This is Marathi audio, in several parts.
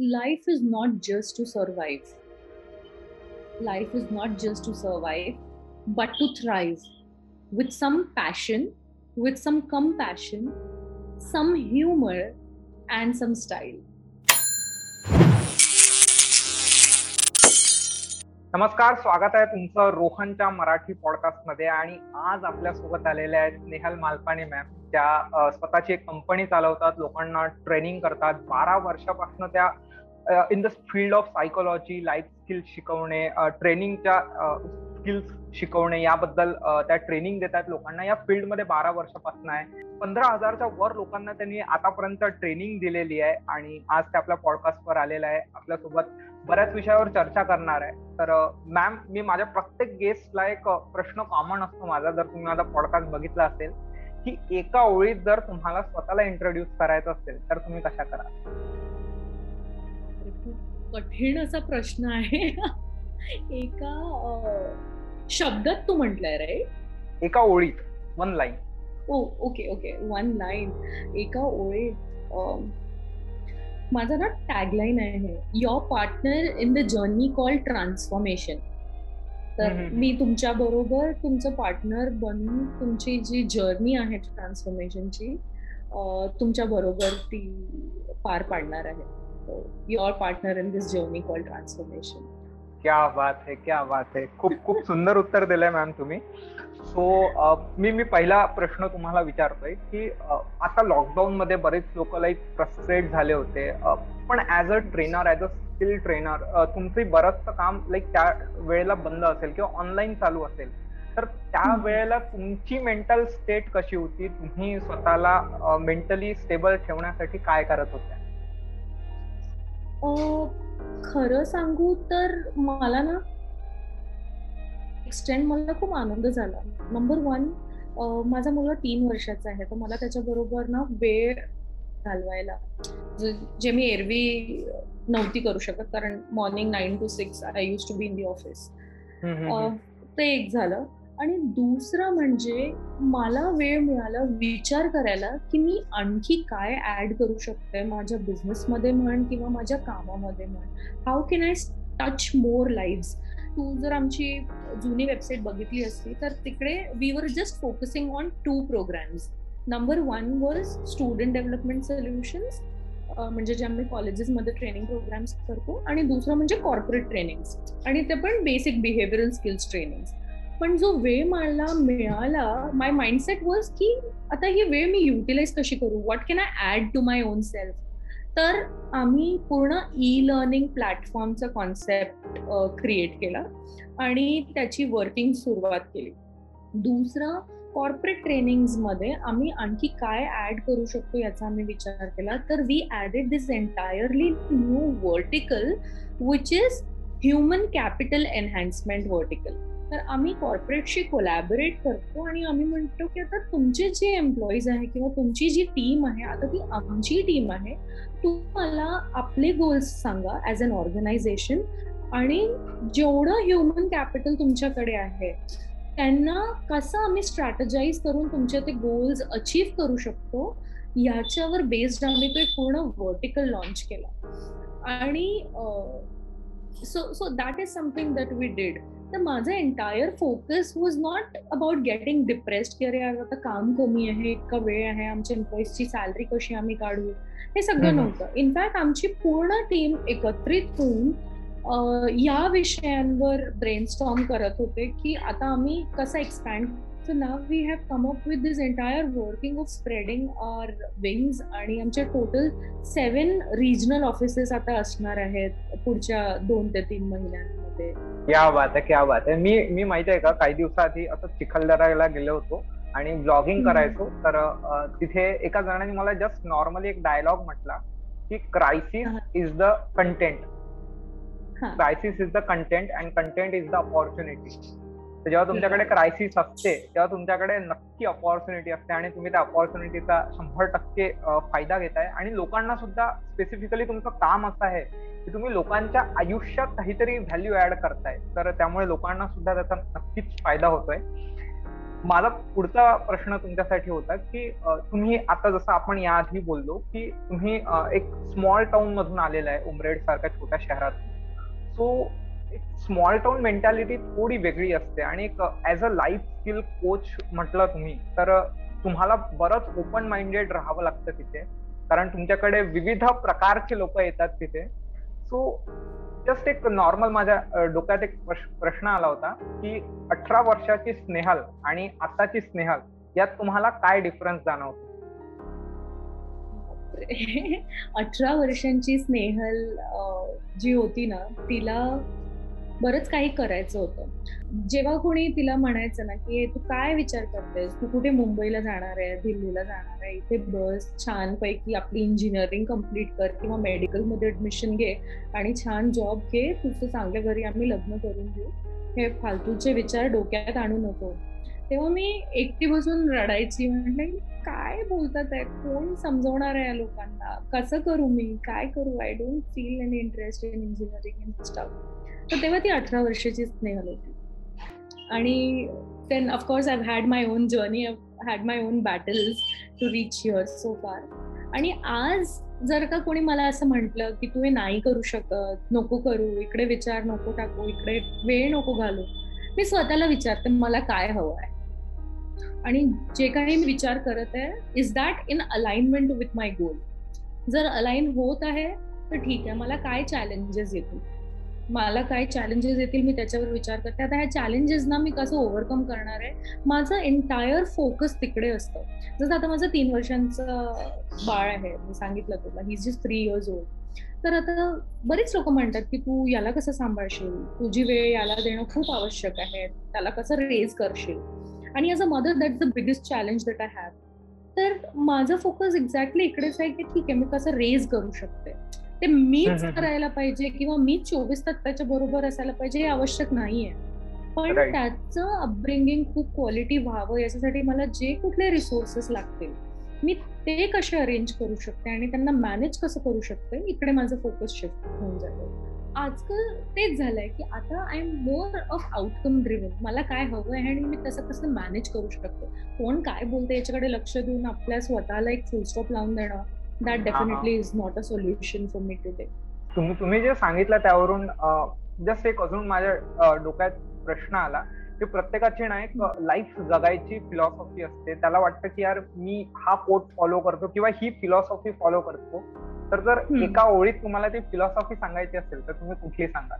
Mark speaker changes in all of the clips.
Speaker 1: life is not just to survive. Life is not just to survive, but to thrive with some passion, with some compassion, some humor, and some style.
Speaker 2: नमस्कार स्वागत आहे तुमचं रोहनच्या मराठी पॉडकास्टमध्ये आणि आज आपल्यासोबत आलेल्या आहेत नेहल मालपाने मॅम त्या स्वतःची एक कंपनी चालवतात लोकांना ट्रेनिंग करतात बारा वर्षापासून त्या in the field of psychology life skills शिकवणे ट्रेनिंगच्या स्किल्स शिकवणे याबद्दल त्या ट्रेनिंग देतात लोकांना. या फील्डमध्ये बारा वर्षापासून आहे. पंधरा हजारच्या वर लोकांना त्यांनी आतापर्यंत ट्रेनिंग दिलेली आहे आणि आज ते आपल्या पॉडकास्टवर आलेलं आहे. आपल्यासोबत बऱ्याच विषयावर चर्चा करणार आहे. तर मॅम मी माझ्या प्रत्येक गेस्टला एक प्रश्न कॉमन असतो माझा. जर तुम्ही माझा पॉडकास्ट बघितला असेल की एका ओळीत जर तुम्हाला स्वतःला इंट्रोड्यूस करायचं असेल तर तुम्ही कशा करा
Speaker 1: खूप कठीण असा प्रश्न आहे. एका शब्दात तू म्हटलंय राईट
Speaker 2: एका ओळीत one line
Speaker 1: oh okay okay one line एका ओळीत माझा ना टॅगलाईन आहे your partner in the journey call transformation तर मी तुमच्या बरोबर तुमचं पार्टनर बनून तुमची जी जर्नी आहे ट्रान्सफॉर्मेशनची तुमच्या बरोबर ती पार पाडणार आहे. Your partner in this journey call transformation
Speaker 2: क्या बात है क्या बात है. खूप खूप सुंदर उत्तर दिलंय मॅम तुम्ही. सो मी मी पहिला प्रश्न तुम्हाला विचारतोय की आता लॉकडाऊन मध्ये बरेच लोक लाईक फ्रस्ट्रेट झाले होते. पण as a trainer as a skill trainer तुमचं बरंचसं काम लाईक त्या वेळेला बंद असेल किंवा ऑनलाईन चालू असेल. तर त्या वेळेला तुमची मेंटल स्टेट कशी होती? तुम्ही स्वतःला मेंटली स्टेबल ठेवण्यासाठी काय करत होत्या?
Speaker 1: खरं सांगू तर मला ना एक्सटेंड मला खूप आनंद झाला. नंबर वन माझा मुलगा तीन वर्षाचा आहे तर मला त्याच्याबरोबर ना वेळ घालवायला जे मी एरवी नव्हती करू शकत कारण morning nine to six I use to be in the office ते एक झालं. आणि दुसरं म्हणजे मला वेळ मिळाला विचार करायला की मी आणखी काय ऍड करू शकते माझ्या बिझनेसमध्ये म्हण किंवा माझ्या कामामध्ये म्हण. How can I touch more live तू जर आमची जुनी वेबसाईट बघितली असती तर तिकडे we were just focusing on two programmes number one was student development solutions म्हणजे जे आम्ही कॉलेजेसमध्ये ट्रेनिंग प्रोग्राम्स करतो आणि दुसरं म्हणजे कॉर्पोरेट ट्रेनिंग आणि ते पण बेसिक बिहेवियरल स्किल्स ट्रेनिंग पण जो वेळ मला मिळाला माय माइंडसेट वॉज की आता ही वेळ मी युटिलाइज कशी करू? What can I add to my own self तर आम्ही पूर्ण ई लर्निंग प्लॅटफॉर्मचा कॉन्सेप्ट क्रिएट केला आणि त्याची वर्किंग सुरुवात केली. दुसरं कॉर्पोरेटमध्ये आम्ही आणखी काय ऍड करू शकतो याचा आम्ही विचार केला. तर we added this entirely new vertical which is human capital enhancement vertical तर आम्ही कॉर्पोरेटशी कोलॅबोरेट करतो आणि आम्ही म्हणतो की आता तुमचे जे एम्प्लॉईज आहे किंवा तुमची जी टीम आहे आता ती आमची टीम आहे तुम्हाला आपले गोल्स सांगा ॲज अन ऑर्गनायझेशन आणि जेवढं ह्युमन कॅपिटल तुमच्याकडे आहे त्यांना कसं आम्ही स्ट्रॅटजाईज करून तुमचे ते गोल्स अचीव करू शकतो याच्यावर बेस्ड आम्ही तो एक पूर्ण वर्टिकल लॉन्च केला. आणि so so that is something that we did तर माझं entire focus was not about getting depressed की अरे आता काम कमी आहे इतका वेळ आहे आमच्या एम्प्लॉईजची सॅलरी कशी आम्ही काढू? हे सगळं नव्हतं. इनफॅक्ट आमची पूर्ण टीम एकत्रित होऊन या विषयांवर ब्रेनस्टॉर्म करत होते की आता आम्ही कसं expand so now we have come up with this entire working of spreading our wings आणि आमचे टोटल सेवन रिजनल ऑफिसेस आता असणार आहेत पुढच्या दोन ते तीन महिन्यांमध्ये.
Speaker 2: क्या बात आहे क्या बात आहे मी मी माहिती आहे का काही दिवसाआधी असं चिखलदराला गेलो होतो आणि ब्लॉगिंग करायचो. तर तिथे एका जणांनी मला जस्ट नॉर्मली एक डायलॉग म्हटला की crisis is the content crisis is the content and content is the opportunity तर जेव्हा तुमच्याकडे क्रायसिस असते तेव्हा तुमच्याकडे नक्की अपॉर्च्युनिटी असते आणि तुम्ही त्या अपॉर्च्युनिटीचा शंभर टक्के फायदा घेताय. आणि लोकांना सुद्धा स्पेसिफिकली तुमचं काम असं आहे की तुम्ही लोकांच्या आयुष्यात काहीतरी व्हॅल्यू ऍड करताय. तर त्यामुळे लोकांना सुद्धा त्याचा नक्कीच फायदा होतोय. माझा पुढचा प्रश्न तुमच्यासाठी होता की तुम्ही आता जसं आपण याआधी बोललो की तुम्ही एक स्मॉल टाउन मधून आलेला आहे उमरेड सारख्या छोट्या शहरात. सो एक स्मॉल टाउन मेंटॅलिटी थोडी वेगळी असते. आणि एक as a life skill coach म्हटलं तुम्ही तर तुम्हाला बरंच ओपन माइंडेड राहावं लागतं तिथे. कारण तुमच्याकडे विविध प्रकारचे लोक येतात तिथे. सो जस्ट एक नॉर्मल माझ्या डोक्यात एक प्रश्न आला होता की अठरा वर्षाची स्नेहल आणि आताची स्नेहल यात तुम्हाला काय डिफरन्स जाणवतो?
Speaker 1: अठरा वर्षांची स्नेहल जी होती ना तिला बरंच काही करायचं होतं. जेव्हा कोणी तिला म्हणायचं ना की तू काय विचार करतेस? तू कुठे मुंबईला जाणार आहे दिल्लीला जाणार आहे? इथे बस छान पैकी आपली इंजिनिअरिंग कंप्लीट कर किंवा मेडिकलमध्ये ऍडमिशन घे आणि छान जॉब घे. तुझं चांगल्या घरी आम्ही लग्न करून घेऊ हे फालतूचे विचार डोक्यात आणू नको. तेव्हा मी एकटी बसून रडायची म्हटलं काय बोलतात आहे कोण समजवणार आहे या लोकांना? कसं करू मी? काय करू? I don't feel an interest in engineering in stuff तर तेव्हा ती अठरा वर्षाची स्नेहल होती. आणि then of course I had my own journey had my own battles to reach your so far आणि आज जर का कोणी मला असं म्हटलं की तू हे नाही करू शकत नको करू इकडे विचार नको टाकू इकडे वेळ नको घालू मी स्वतःला विचारते मला काय हवं आहे. आणि जे काही मी विचार करत आहे is that in alignment with my goal जर अलाइन होत आहे तर ठीक आहे मला काय चॅलेंजेस येतील? मला काय चॅलेंजेस येतील मी त्याच्यावर विचार करते. आता ह्या चॅलेंजेसना मी कसं ओव्हरकम करणार आहे? माझं एंटायर फोकस तिकडे असतं. जसं आता माझं तीन वर्षांचं बाळ आहे. मी सांगितलं तुला ही जस्ट थ्री इयर्स ओल्ड तर आता बरेच लोक म्हणतात की तू याला कसं सांभाळशील? तुझी वेळ याला देणं खूप आवश्यक आहे. त्याला कसं रेज करशील? आणि as a mother that the biggest challenge that I have तर माझा फोकस एक्झॅक्टली इकडेच आहे की ठीक आहे मी कसं रेज करू शकते? ते मीच करायला पाहिजे किंवा मी चोवीस तास त्याच्या बरोबर असायला पाहिजे हे आवश्यक नाहीये. पण त्याचं अपब्रिंगिंग खूप क्वालिटी व्हावं याच्यासाठी मला जे कुठले रिसोर्सेस लागतील मी ते कसे अरेंज करू शकते आणि त्यांना मॅनेज कसं करू शकते इकडे माझं फोकस शिफ्ट होऊन जातं. आजकाल तेच झालंय की आता I am more of outcome driven मला काय हवं आहे आणि मी तसं कसं मॅनेज करू शकतो. कोण काय बोलते याच्याकडे लक्ष देऊन आपल्या स्वतःला एक फुलस्टॉप लावून देणं that definitely is not a solution for me today
Speaker 2: तुम्ही तुम्ही जे सांगितलं त्यावरून जस्ट एक अजून माझ्या डोक्यात प्रश्न आला की प्रत्येकाची ना एक लाईफ जगायची फिलॉसॉफी असते. त्याला वाटतं की यार मी हा कोट फॉलो करतो किंवा ही फिलॉसॉफी फॉलो करतो. तर जर एका ओळीत तुम्हाला ती फिलॉसॉफी सांगायची असेल तर तुम्ही कुठली सांगाल?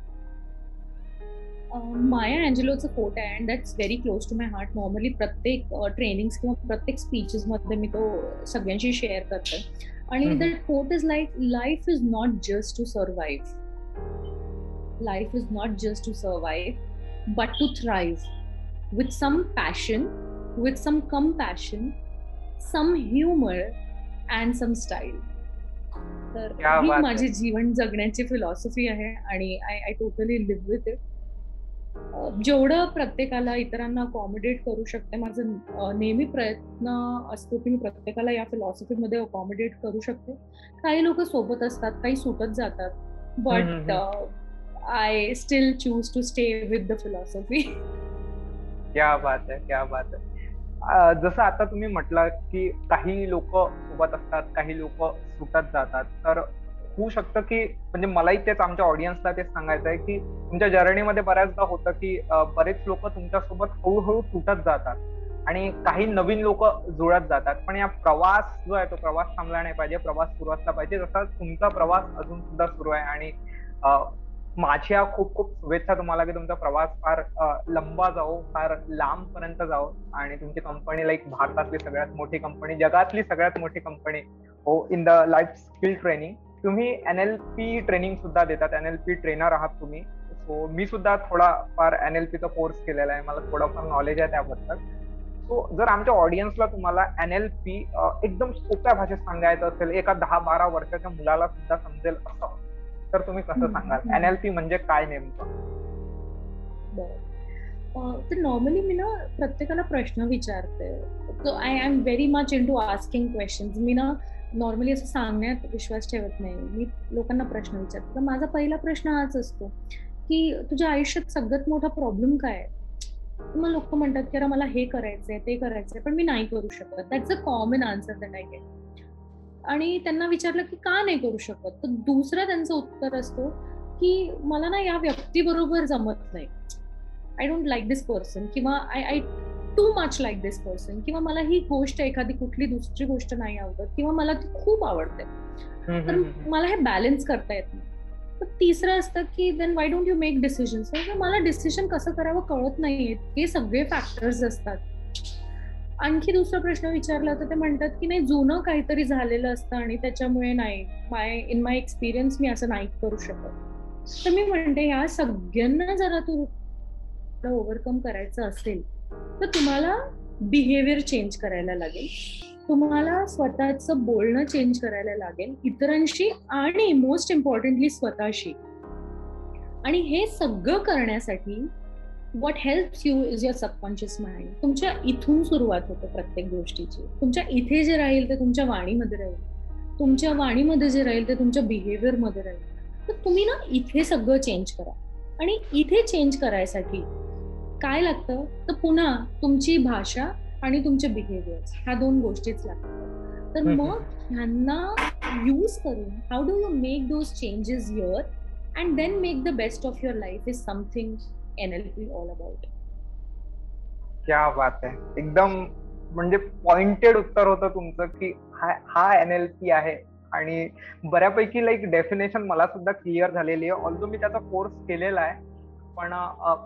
Speaker 1: माया अँजेलोचं कोट आहे and that's very close to my heart normally प्रत्येक ट्रेनिंग किंवा प्रत्येक स्पीचेस मध्ये मी तो सगळ्यांशी शेअर करते. आणि that quote is like life is not just to survive life is not just to survive but to thrive with some passion with some compassion some humour and some style तर ही माझी जीवन जगण्याची फिलॉसॉफी आहे आणि I I totally live with it जेवढं प्रत्येकाला इतरांना अकॉमोडेट करू शकते माझं नेहमी प्रयत्न असतो की मी प्रत्येकाला या फिलॉसॉफीमध्ये अकॉमोडेट करू शकते. काही लोक सोबत असतात काही सुटत जातात but I still choose to stay with the philosophy
Speaker 2: क्या बात आहे क्या बात आहे जसं आता तुम्ही म्हटलं की काही लोक सोबत असतात काही लोक सुटत जातात तर होऊ शकतं की म्हणजे मलाही तेच आमच्या ऑडियन्सला तेच सांगायचं आहे की तुमच्या जर्नीमध्ये बऱ्याचदा होतं की बरेच लोक तुमच्यासोबत हळूहळू तुटत जातात आणि काही नवीन लोक जुळत जातात. पण या प्रवास जो आहे तो प्रवास थांबला नाही पाहिजे प्रवास सुरू असला पाहिजे. जसा तुमचा प्रवास अजून सुद्धा सुरू आहे आणि माझ्या खूप खूप शुभेच्छा तुम्हाला की तुमचा प्रवास फार लंबा जाओ फार लांब पर्यंत जाओ आणि तुमची कंपनी लाईक भारतातली सगळ्यात मोठी कंपनी जगातली सगळ्यात मोठी कंपनी हो in the life skill training तुम्ही एनएलपी ट्रेनिंग सुद्धा देतात एनएलपी ट्रेनर आहात तुम्ही. सो मी सुद्धा थोडा फार एनएलपीचा कोर्स केलेला आहे. मला थोडंफार नॉलेज आहे त्याबद्दल. सो जर आमच्या ऑडियन्सला तुम्हाला एनएलपी एकदम सोप्या भाषेत सांगायचं असेल एका दहा बारा वर्षाच्या मुलाला सुद्धा समजेल असं तर तुम्ही कसं सांगाल? एनएलपी म्हणजे काय नेमकं?
Speaker 1: तर नॉर्मली मी ना प्रत्येकाला प्रश्न विचारते. I am very much into asking question मी ना नॉर्मली असं सांगण्यात विश्वास ठेवत नाही. मी लोकांना प्रश्न विचारते. तर माझा पहिला प्रश्न हाच असतो की तुझ्या आयुष्यात सगळ्यात मोठा प्रॉब्लेम काय आहे? मग लोक म्हणतात की अरे मला हे करायचंय ते करायचंय पण मी नाही करू शकत. That's a common answer that I get आणि त्यांना विचारलं की का नाही करू शकत? तर दुसरं त्यांचं उत्तर असतो की मला ना या व्यक्तीबरोबर जमत नाही. I don't like this person किंवा I I too much like this person किंवा मला ही गोष्ट एखादी कुठली दुसरी गोष्ट नाही आवडत किंवा मला ती खूप आवडते. तर मला हे बॅलन्स करता येत नाही. तर तिसरं असतं की then why don't you make decision मला डिसिजन कसं करावं कळत नाही हे सगळे फॅक्टर्स असतात. आणखी दुसरा प्रश्न विचारला तर ते म्हणतात की नाही जुनं काहीतरी झालेलं असतं आणि त्याच्यामुळे नाही. माय इन माय एक्सपिरियन्स मी असं नाही करू शकत. तर मी म्हणते या सगळ्यांना जरा तू ओव्हरकम करायचं असेल तर तुम्हाला बिहेवियर चेंज करायला लागेल. तुम्हाला स्वतःचं बोलणं चेंज करायला लागेल. इतरांशी आणि मोस्ट इम्पॉर्टंटली स्वतःशी. आणि हे सगळं करण्यासाठी what helps you is your subconscious mind तुमच्या इथून सुरुवात होते प्रत्येक गोष्टीची. तुमच्या इथे जे राहील ते तुमच्या वाणीमध्ये राहील. तुमच्या वाणीमध्ये जे राहील ते तुमच्या बिहेवियरमध्ये राहील. तर तुम्ही ना इथे सगळं चेंज करा. आणि इथे चेंज करायसाठी काय लागतं? तर पुन्हा तुमची भाषा आणि तुमचे बिहेवियर ह्या दोन गोष्टीच लागतात. तर मग ह्यांना यूज करून how do you make those changes your and then make the best of your life is something NLP all about
Speaker 2: क्या बात आहे एकदम म्हणजे पॉइंटेड उत्तर होतं तुमचं की हा हा एनएलपी आहे आणि बऱ्यापैकी लाईक डेफिनेशन मला सुद्धा क्लिअर झालेली आहे. ऑल्दो मी त्याचा कोर्स केलेला आहे पण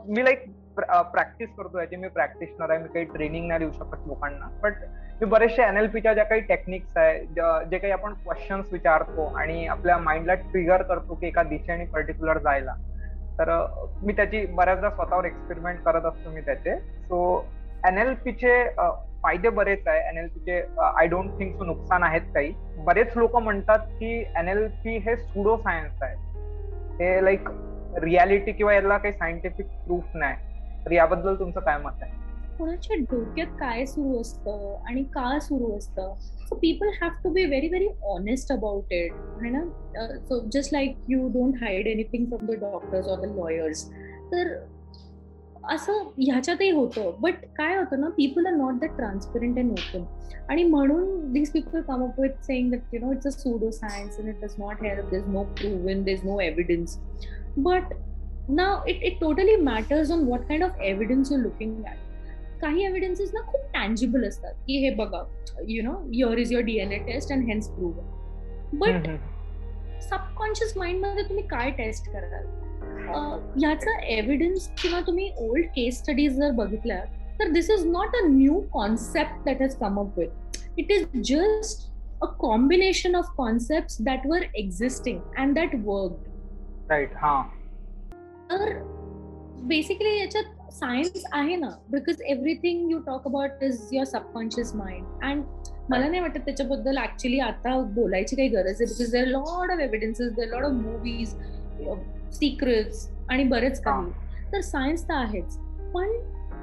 Speaker 2: मी लाईक प्रॅक्टिस करतो याची मी प्रॅक्टिशनर आहे मी काही ट्रेनिंग नाही देऊ शकत लोकांना. बट मी बरेचसे एनएलपीच्या ज्या काही टेक्निक्स आहे जे काही आपण क्वेश्चन्स विचारतो आणि आपल्या माइंडला ट्रिगर करतो की एका दिशेने पर्टिक्युलर जायला. तर मी त्याची बऱ्याचदा स्वतःवर एक्सपेरिमेंट करत असतो मी त्याचे. सो एनएलपीचे फायदे बरेच आहे. एनएलपीचे आय डोंट थिंक सो नुकसान आहेत काही. बरेच लोक म्हणतात की एनएलपी हे सुडो सायन्स आहे. हे लाईक रियालिटी किंवा याला काही सायंटिफिक प्रूफ नाही. तर याबद्दल तुमचं काय मत आहे?
Speaker 1: कोणाच्या डोक्यात काय सुरू असतं आणि का सुरू असतं? So people have to be very very honest about it है ना? So just like you don't hide anything from the doctors or the lawyers तर असं ह्याच्यातही होतं. बट काय होतं ना people are not that transparent and open आणि म्हणून this people come up with saying that you know it's a pseudo science and it does not help there no proven there is no evidence but now it, it totally matters on what kind of evidence you're looking at. काही एव्हिडन्सेस ना खूप टँजिबल असतात की हे बघा you know your is your DNA test and hence prove but subconscious माइंडमध्ये तुम्ही काय टेस्ट कराल याचा एव्हिडन्स किंवा तुम्ही ओल्ड केस स्टडीज जर बघितल्या तर this is not a new concept that has come up with it is just a combination of concept that were existing and that work
Speaker 2: right हा.
Speaker 1: तर बेसिकली याच्यात सायन्स आहे ना because everything you talk about is your subconscious mind and मला नाही वाटत त्याच्याबद्दल ऍक्च्युली आता बोलायची काही गरज आहे because there lot of evidences there lot of movies secrets आणि बरेच काही. तर सायन्स तर आहेच. पण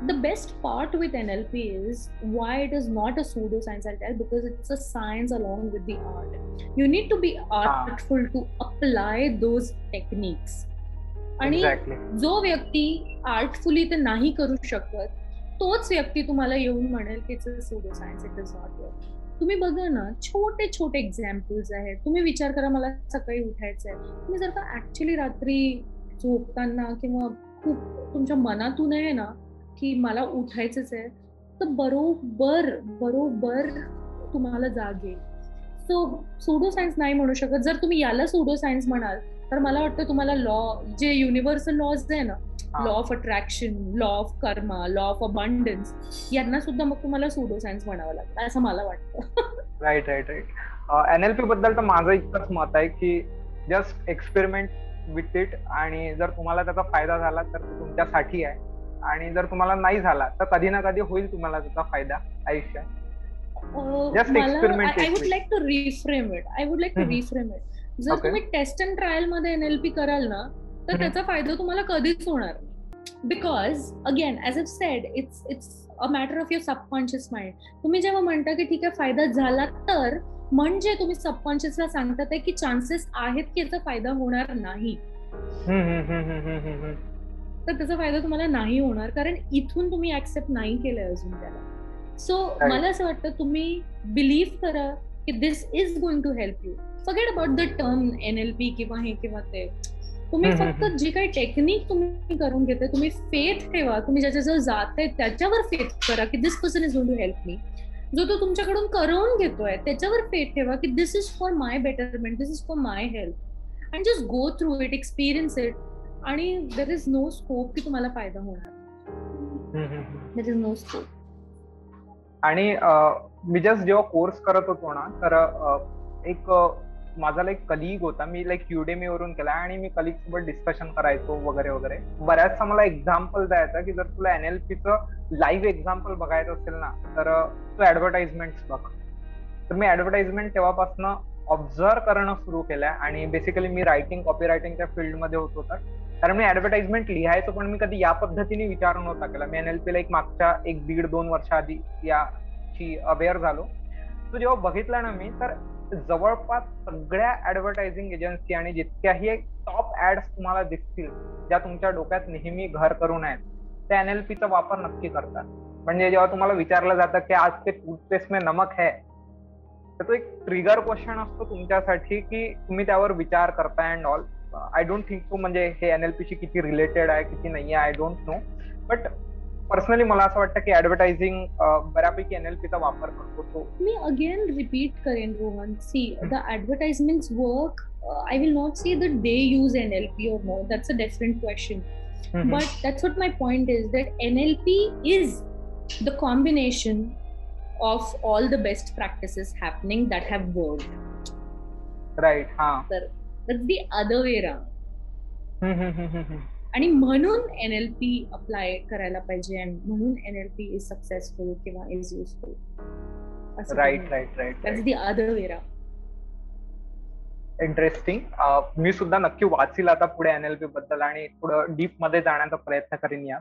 Speaker 1: the best part with NLP is why it is not a pseudoscience, I'll tell, because it's a science along with the art. You need to be artful to apply those techniques. आणि जो व्यक्ती आर्टफुली ते नाही करू शकत तोच व्यक्ती तुम्हाला येऊन म्हणेल की pseudo science it is not work तुम्ही बघा ना छोटे छोटे एक्झाम्पल्स आहेत. तुम्ही विचार करा मला सकाळी उठायचं आहे तुम्ही जर का ऍक्च्युली रात्री झोपताना किंवा खूप तुमच्या मनातून आहे ना की मला उठायचंच आहे तर बरोबर बरोबर तुम्हाला जाग येईल. सो सुडो सायन्स नाही म्हणू शकत. जर तुम्ही याला सुडो सायन्स म्हणाल तर मला वाटतं तुम्हाला लॉ जे युनिव्हर्सल लॉज आहे ना law of attraction law of karma law of abundance यांना सुद्धा मग तुम्हाला सुडो सायन्स म्हणावं लागतं असं मला वाटतं.
Speaker 2: राईट राईट राईट एनएलपी बद्दल तर माझं इतकंच मत आहे की जस्ट एक्सपेरिमेंट विथ इट आणि जर तुम्हाला त्याचा फायदा झाला तर ते तुमच्यासाठी आहे. आणि जर तुम्हाला नाही झाला तर कधी ना कधी होईल तुम्हाला त्याचा फायदा आयुष्यात.
Speaker 1: Just experiment I would like to reframe it I would like to reframe it जर तुम्ही टेस्ट अँड ट्रायलमध्ये एनएलपी कराल ना तर त्याचा फायदा तुम्हाला कधीच होणार because again as I said it's it's a matter of your subconscious mind तुम्ही जेव्हा म्हणता की ठीक आहे फायदा झाला तर म्हणजे तुम्ही सबकॉन्शियसला सांगतात की चान्सेस आहेत की याचा फायदा होणार नाही. तर त्याचा फायदा तुम्हाला नाही होणार कारण इथून तुम्ही ऍक्सेप्ट नाही केलंय अजून त्याला. सो. मला असं वाटतं तुम्ही बिलीव्ह करा की this is going to help you forget about the term N L P किंवा हे किंवा ते. तुम्ही फक्त जी काही टेक्निक तुम्ही करून घेते तुम्ही फेथ ठेवा. तुम्ही ज्याच्याजवळ जात आहे त्याच्यावर फेथ करा की this person is going to help me जो तो तुमच्याकडून करवून घेतोय त्याच्यावर फेथ ठेवा की this is for my betterment this is for my help and just go through it experience it आणि देर इज नो स्कोप की तुम्हाला फायदा होणार. देर इज नो स्कोप
Speaker 2: आणि मी जस्ट जेव्हा कोर्स करत होतो ना तर एक माझा लाईक कलिग होता. मी लाईक युडेमी वरून केला आणि मी कलिग सोबत डिस्कशन करायचो वगैरे वगैरे. बऱ्याचसा मला एक्झाम्पल द्यायचा की जर तुला एनएलपीचं लाईव्ह एक्झाम्पल बघायचं असेल ना तर तू ऍडव्हर्टाइजमेंट बघ. तर मी ऍडव्हर्टाइजमेंट तेव्हापासून ऑब्झर्व करणं सुरू केलंय आणि बेसिकली मी रायटिंग कॉपी रायटिंगच्या फील्डमध्ये होतो तर कारण मी ऍडव्हर्टाइजमेंट लिहायचो पण मी कधी या पद्धतीने विचार नव्हता केला. मी एनएलपीला एक मागच्या एक दीड दोन वर्षाआधी याची अवेअर झालो. तो जेव्हा बघितला ना मी तर जवळपास सगळ्या ऍडव्हर्टायझिंग एजन्सी आणि जितक्याही टॉप ऍड्स तुम्हाला दिसतील ज्या तुमच्या डोक्यात नेहमी घर करून आहेत त्या एनएलपीचा वापर नक्की करतात. म्हणजे जेव्हा तुम्हाला विचारलं जातं की आज ते टूथपेस्ट मे नमक है तर तो एक ट्रिगर क्वेश्चन असतो तुमच्यासाठी की तुम्ही त्यावर विचार करताय and all I don't think so म्हणजे हे एनएलपीशी किती रिलेटेड आहे किती नाही आहे I don't know but personally मला असं वाटतं की ऍडव्हर्टायझिंग बऱ्यापैकी एनएलपीचा वापर करतो तो
Speaker 1: मी अगेन रिपीट करेन Rohan see the advertisements work I will not see that they use N L P or no that's a different question But that's what my point is that NLP is the combination of all the best practices happening that have worked.
Speaker 2: Right हा
Speaker 1: That's the other way around. आणि म्हणून एनएलपी अप्लाय करायला पाहिजे आणि म्हणून एनएलपी इज सक्सेसफुल किंवा is useful
Speaker 2: right right right
Speaker 1: the other way round
Speaker 2: interesting मी सुद्धा नक्की वाचील आता पुढे एनएलपी बद्दल आणि थोडं डीपमध्ये जाण्याचा प्रयत्न करेन या.